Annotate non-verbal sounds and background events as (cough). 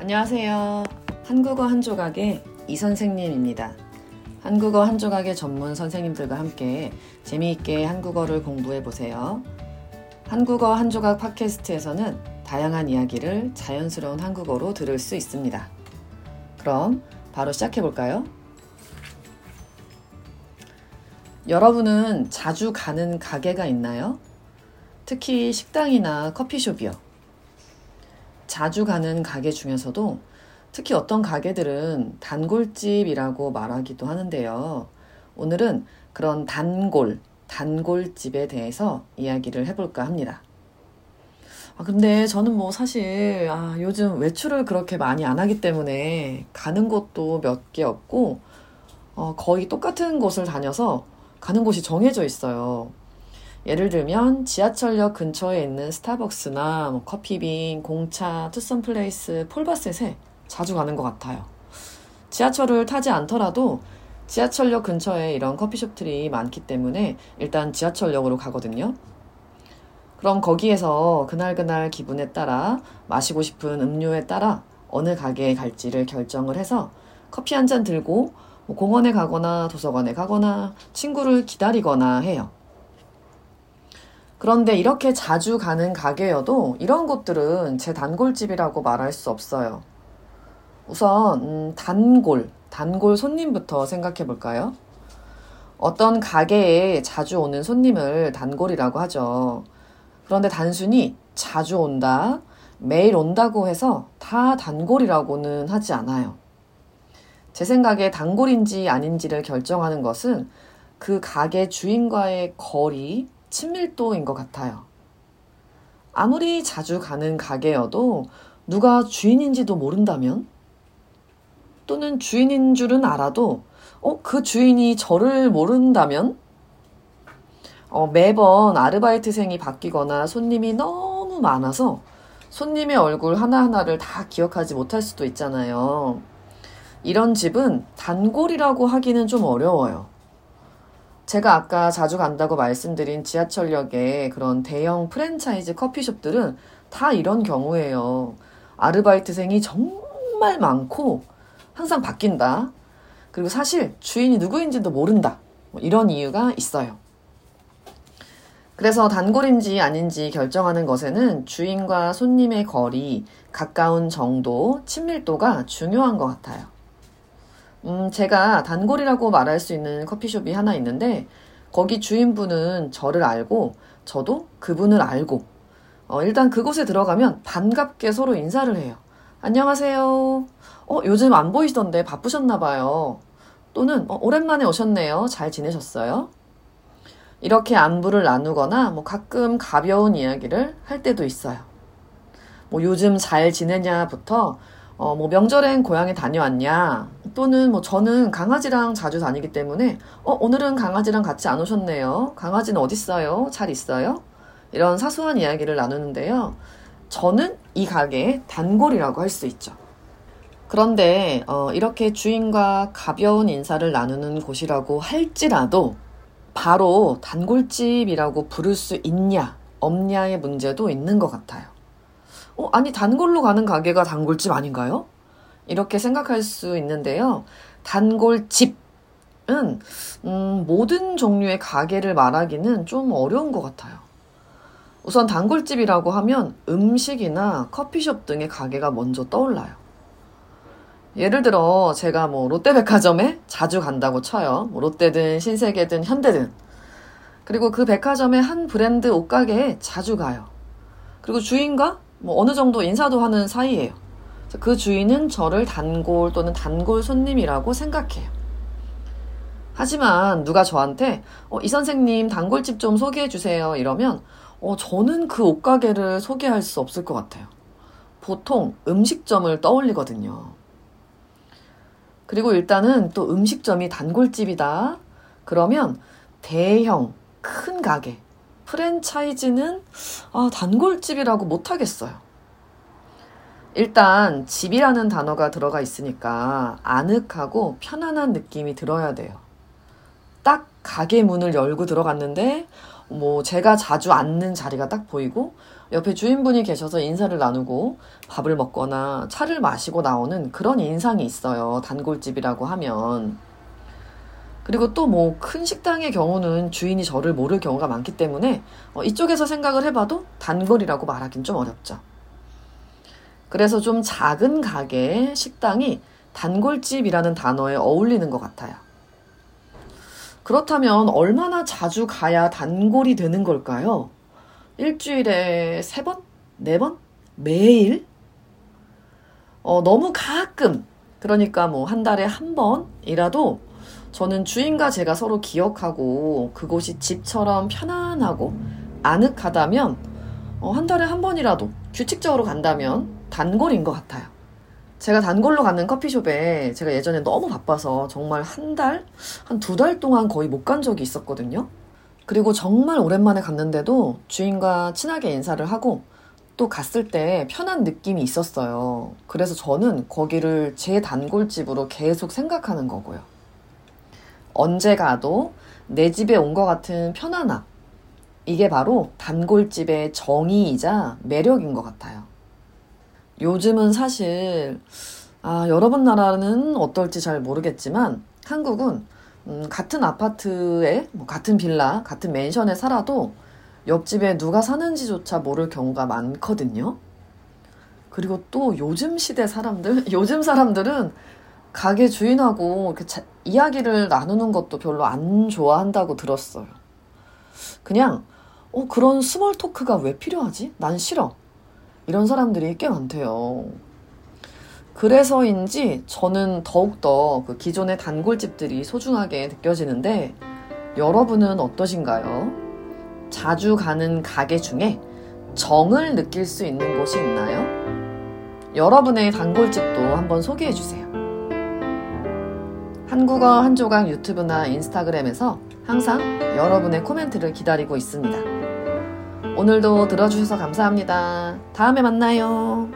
안녕하세요. 한국어 한 조각의 이 선생님입니다. 한국어 한 조각의 전문 선생님들과 함께 재미있게 한국어를 공부해 보세요. 한국어 한 조각 팟캐스트에서는 다양한 이야기를 자연스러운 한국어로 들을 수 있습니다. 그럼 바로 시작해 볼까요? 여러분은 자주 가는 가게가 있나요? 특히 식당이나 커피숍이요. 자주 가는 가게 중에서도 특히 어떤 가게들은 단골집이라고 말하기도 하는데요. 오늘은 그런 단골, 단골집에 대해서 이야기를 해볼까 합니다. 아, 근데 저는 뭐 사실, 아, 요즘 외출을 그렇게 많이 안 하기 때문에 가는 곳도 몇 개 없고, 어, 거의 똑같은 곳을 다녀서 가는 곳이 정해져 있어요. 예를 들면 지하철역 근처에 있는 스타벅스나 뭐 커피빈, 공차, 투썸플레이스, 폴바셋에 자주 가는 것 같아요. 지하철을 타지 않더라도 지하철역 근처에 이런 커피숍들이 많기 때문에 일단 지하철역으로 가거든요. 그럼 거기에서 그날그날 기분에 따라 마시고 싶은 음료에 따라 어느 가게에 갈지를 결정을 해서 커피 한 잔 들고 뭐 공원에 가거나 도서관에 가거나 친구를 기다리거나 해요. 그런데 이렇게 자주 가는 가게여도 이런 곳들은 제 단골집이라고 말할 수 없어요. 우선 음, 단골, 단골 손님부터 생각해 볼까요? 어떤 가게에 자주 오는 손님을 단골이라고 하죠. 그런데 단순히 자주 온다, 매일 온다고 해서 다 단골이라고는 하지 않아요. 제 생각에 단골인지 아닌지를 결정하는 것은 그 가게 주인과의 거리, 친밀도인 것 같아요. 아무리 자주 가는 가게여도 누가 주인인지도 모른다면? 또는 주인인 줄은 알아도, 어, 그 주인이 저를 모른다면? 어, 매번 아르바이트생이 바뀌거나 손님이 너무 많아서 손님의 얼굴 하나하나를 다 기억하지 못할 수도 있잖아요. 이런 집은 단골이라고 하기는 좀 어려워요. 제가 아까 자주 간다고 말씀드린 지하철역의 그런 대형 프랜차이즈 커피숍들은 다 이런 경우예요. 아르바이트생이 정말 많고 항상 바뀐다. 그리고 사실 주인이 누구인지도 모른다. 뭐 이런 이유가 있어요. 그래서 단골인지 아닌지 결정하는 것에는 주인과 손님의 거리, 가까운 정도, 친밀도가 중요한 것 같아요. 음, 제가 단골이라고 말할 수 있는 커피숍이 하나 있는데, 거기 주인분은 저를 알고, 저도 그분을 알고, 어, 일단 그곳에 들어가면 반갑게 서로 인사를 해요. 안녕하세요. 어, 요즘 안 보이시던데 바쁘셨나봐요. 또는, 어, 오랜만에 오셨네요. 잘 지내셨어요? 이렇게 안부를 나누거나, 뭐 가끔 가벼운 이야기를 할 때도 있어요. 뭐 요즘 잘 지내냐부터, 어, 뭐 명절엔 고향에 다녀왔냐? 또는 뭐 저는 강아지랑 자주 다니기 때문에 어, 오늘은 강아지랑 같이 안 오셨네요. 강아지는 어디 있어요? 잘 있어요? 이런 사소한 이야기를 나누는데요. 저는 이 가게의 단골이라고 할 수 있죠. 그런데 어, 이렇게 주인과 가벼운 인사를 나누는 곳이라고 할지라도 바로 단골집이라고 부를 수 있냐 없냐의 문제도 있는 것 같아요. 어, 아니, 단골로 가는 가게가 단골집 아닌가요? 이렇게 생각할 수 있는데요. 단골집은, 음, 모든 종류의 가게를 말하기는 좀 어려운 것 같아요. 우선 단골집이라고 하면 음식이나 커피숍 등의 가게가 먼저 떠올라요. 예를 들어 제가 뭐 롯데백화점에 자주 간다고 쳐요. 뭐 롯데든 신세계든 현대든. 그리고 그 백화점의 한 브랜드 옷가게에 자주 가요. 그리고 주인과 뭐 어느 정도 인사도 하는 사이예요. 그 주인은 저를 단골 또는 단골 손님이라고 생각해요. 하지만 누가 저한테 어, 이 선생님 단골집 좀 소개해 주세요 이러면 어, 저는 그 옷가게를 소개할 수 없을 것 같아요. 보통 음식점을 떠올리거든요. 그리고 일단은 또 음식점이 단골집이다. 그러면 대형 큰 가게 프랜차이즈는 아, 단골집이라고 못하겠어요. 일단 집이라는 단어가 들어가 있으니까 아늑하고 편안한 느낌이 들어야 돼요. 딱 가게 문을 열고 들어갔는데 뭐 제가 자주 앉는 자리가 딱 보이고 옆에 주인분이 계셔서 인사를 나누고 밥을 먹거나 차를 마시고 나오는 그런 인상이 있어요. 단골집이라고 하면. 그리고 또 뭐 큰 식당의 경우는 주인이 저를 모를 경우가 많기 때문에 어, 이쪽에서 생각을 해봐도 단골이라고 말하긴 좀 어렵죠. 그래서 좀 작은 가게, 식당이 단골집이라는 단어에 어울리는 것 같아요. 그렇다면 얼마나 자주 가야 단골이 되는 걸까요? 일주일에 세 번? 네 번? 매일? 어, 너무 가끔, 그러니까 뭐 한 달에 한 번이라도 저는 주인과 제가 서로 기억하고 그곳이 집처럼 편안하고 아늑하다면 어, 한 달에 한 번이라도 규칙적으로 간다면 단골인 것 같아요. 제가 단골로 가는 커피숍에 제가 예전에 너무 바빠서 정말 한 달, 한 두 달 동안 거의 못 간 적이 있었거든요. 그리고 정말 오랜만에 갔는데도 주인과 친하게 인사를 하고 또 갔을 때 편한 느낌이 있었어요. 그래서 저는 거기를 제 단골집으로 계속 생각하는 거고요. 언제 가도 내 집에 온 것 같은 편안함. 이게 바로 단골집의 정의이자 매력인 것 같아요. 요즘은 사실, 아, 여러분 나라는 어떨지 잘 모르겠지만, 한국은, 음, 같은 아파트에, 뭐 같은 빌라, 같은 맨션에 살아도 옆집에 누가 사는지조차 모를 경우가 많거든요. 그리고 또 요즘 시대 사람들, (laughs) 요즘 사람들은 가게 주인하고 자, 이야기를 나누는 것도 별로 안 좋아한다고 들었어요. 그냥, 어, 그런 small talk가 왜 필요하지? 난 싫어. 이런 사람들이 꽤 많대요. 그래서인지 저는 더욱더 그 기존의 단골집들이 소중하게 느껴지는데 여러분은 어떠신가요? 자주 가는 가게 중에 정을 느낄 수 있는 곳이 있나요? 여러분의 단골집도 한번 소개해 주세요. 한국어 한 조각 유튜브나 인스타그램에서 항상 여러분의 코멘트를 기다리고 있습니다. 오늘도 들어주셔서 감사합니다. 다음에 만나요.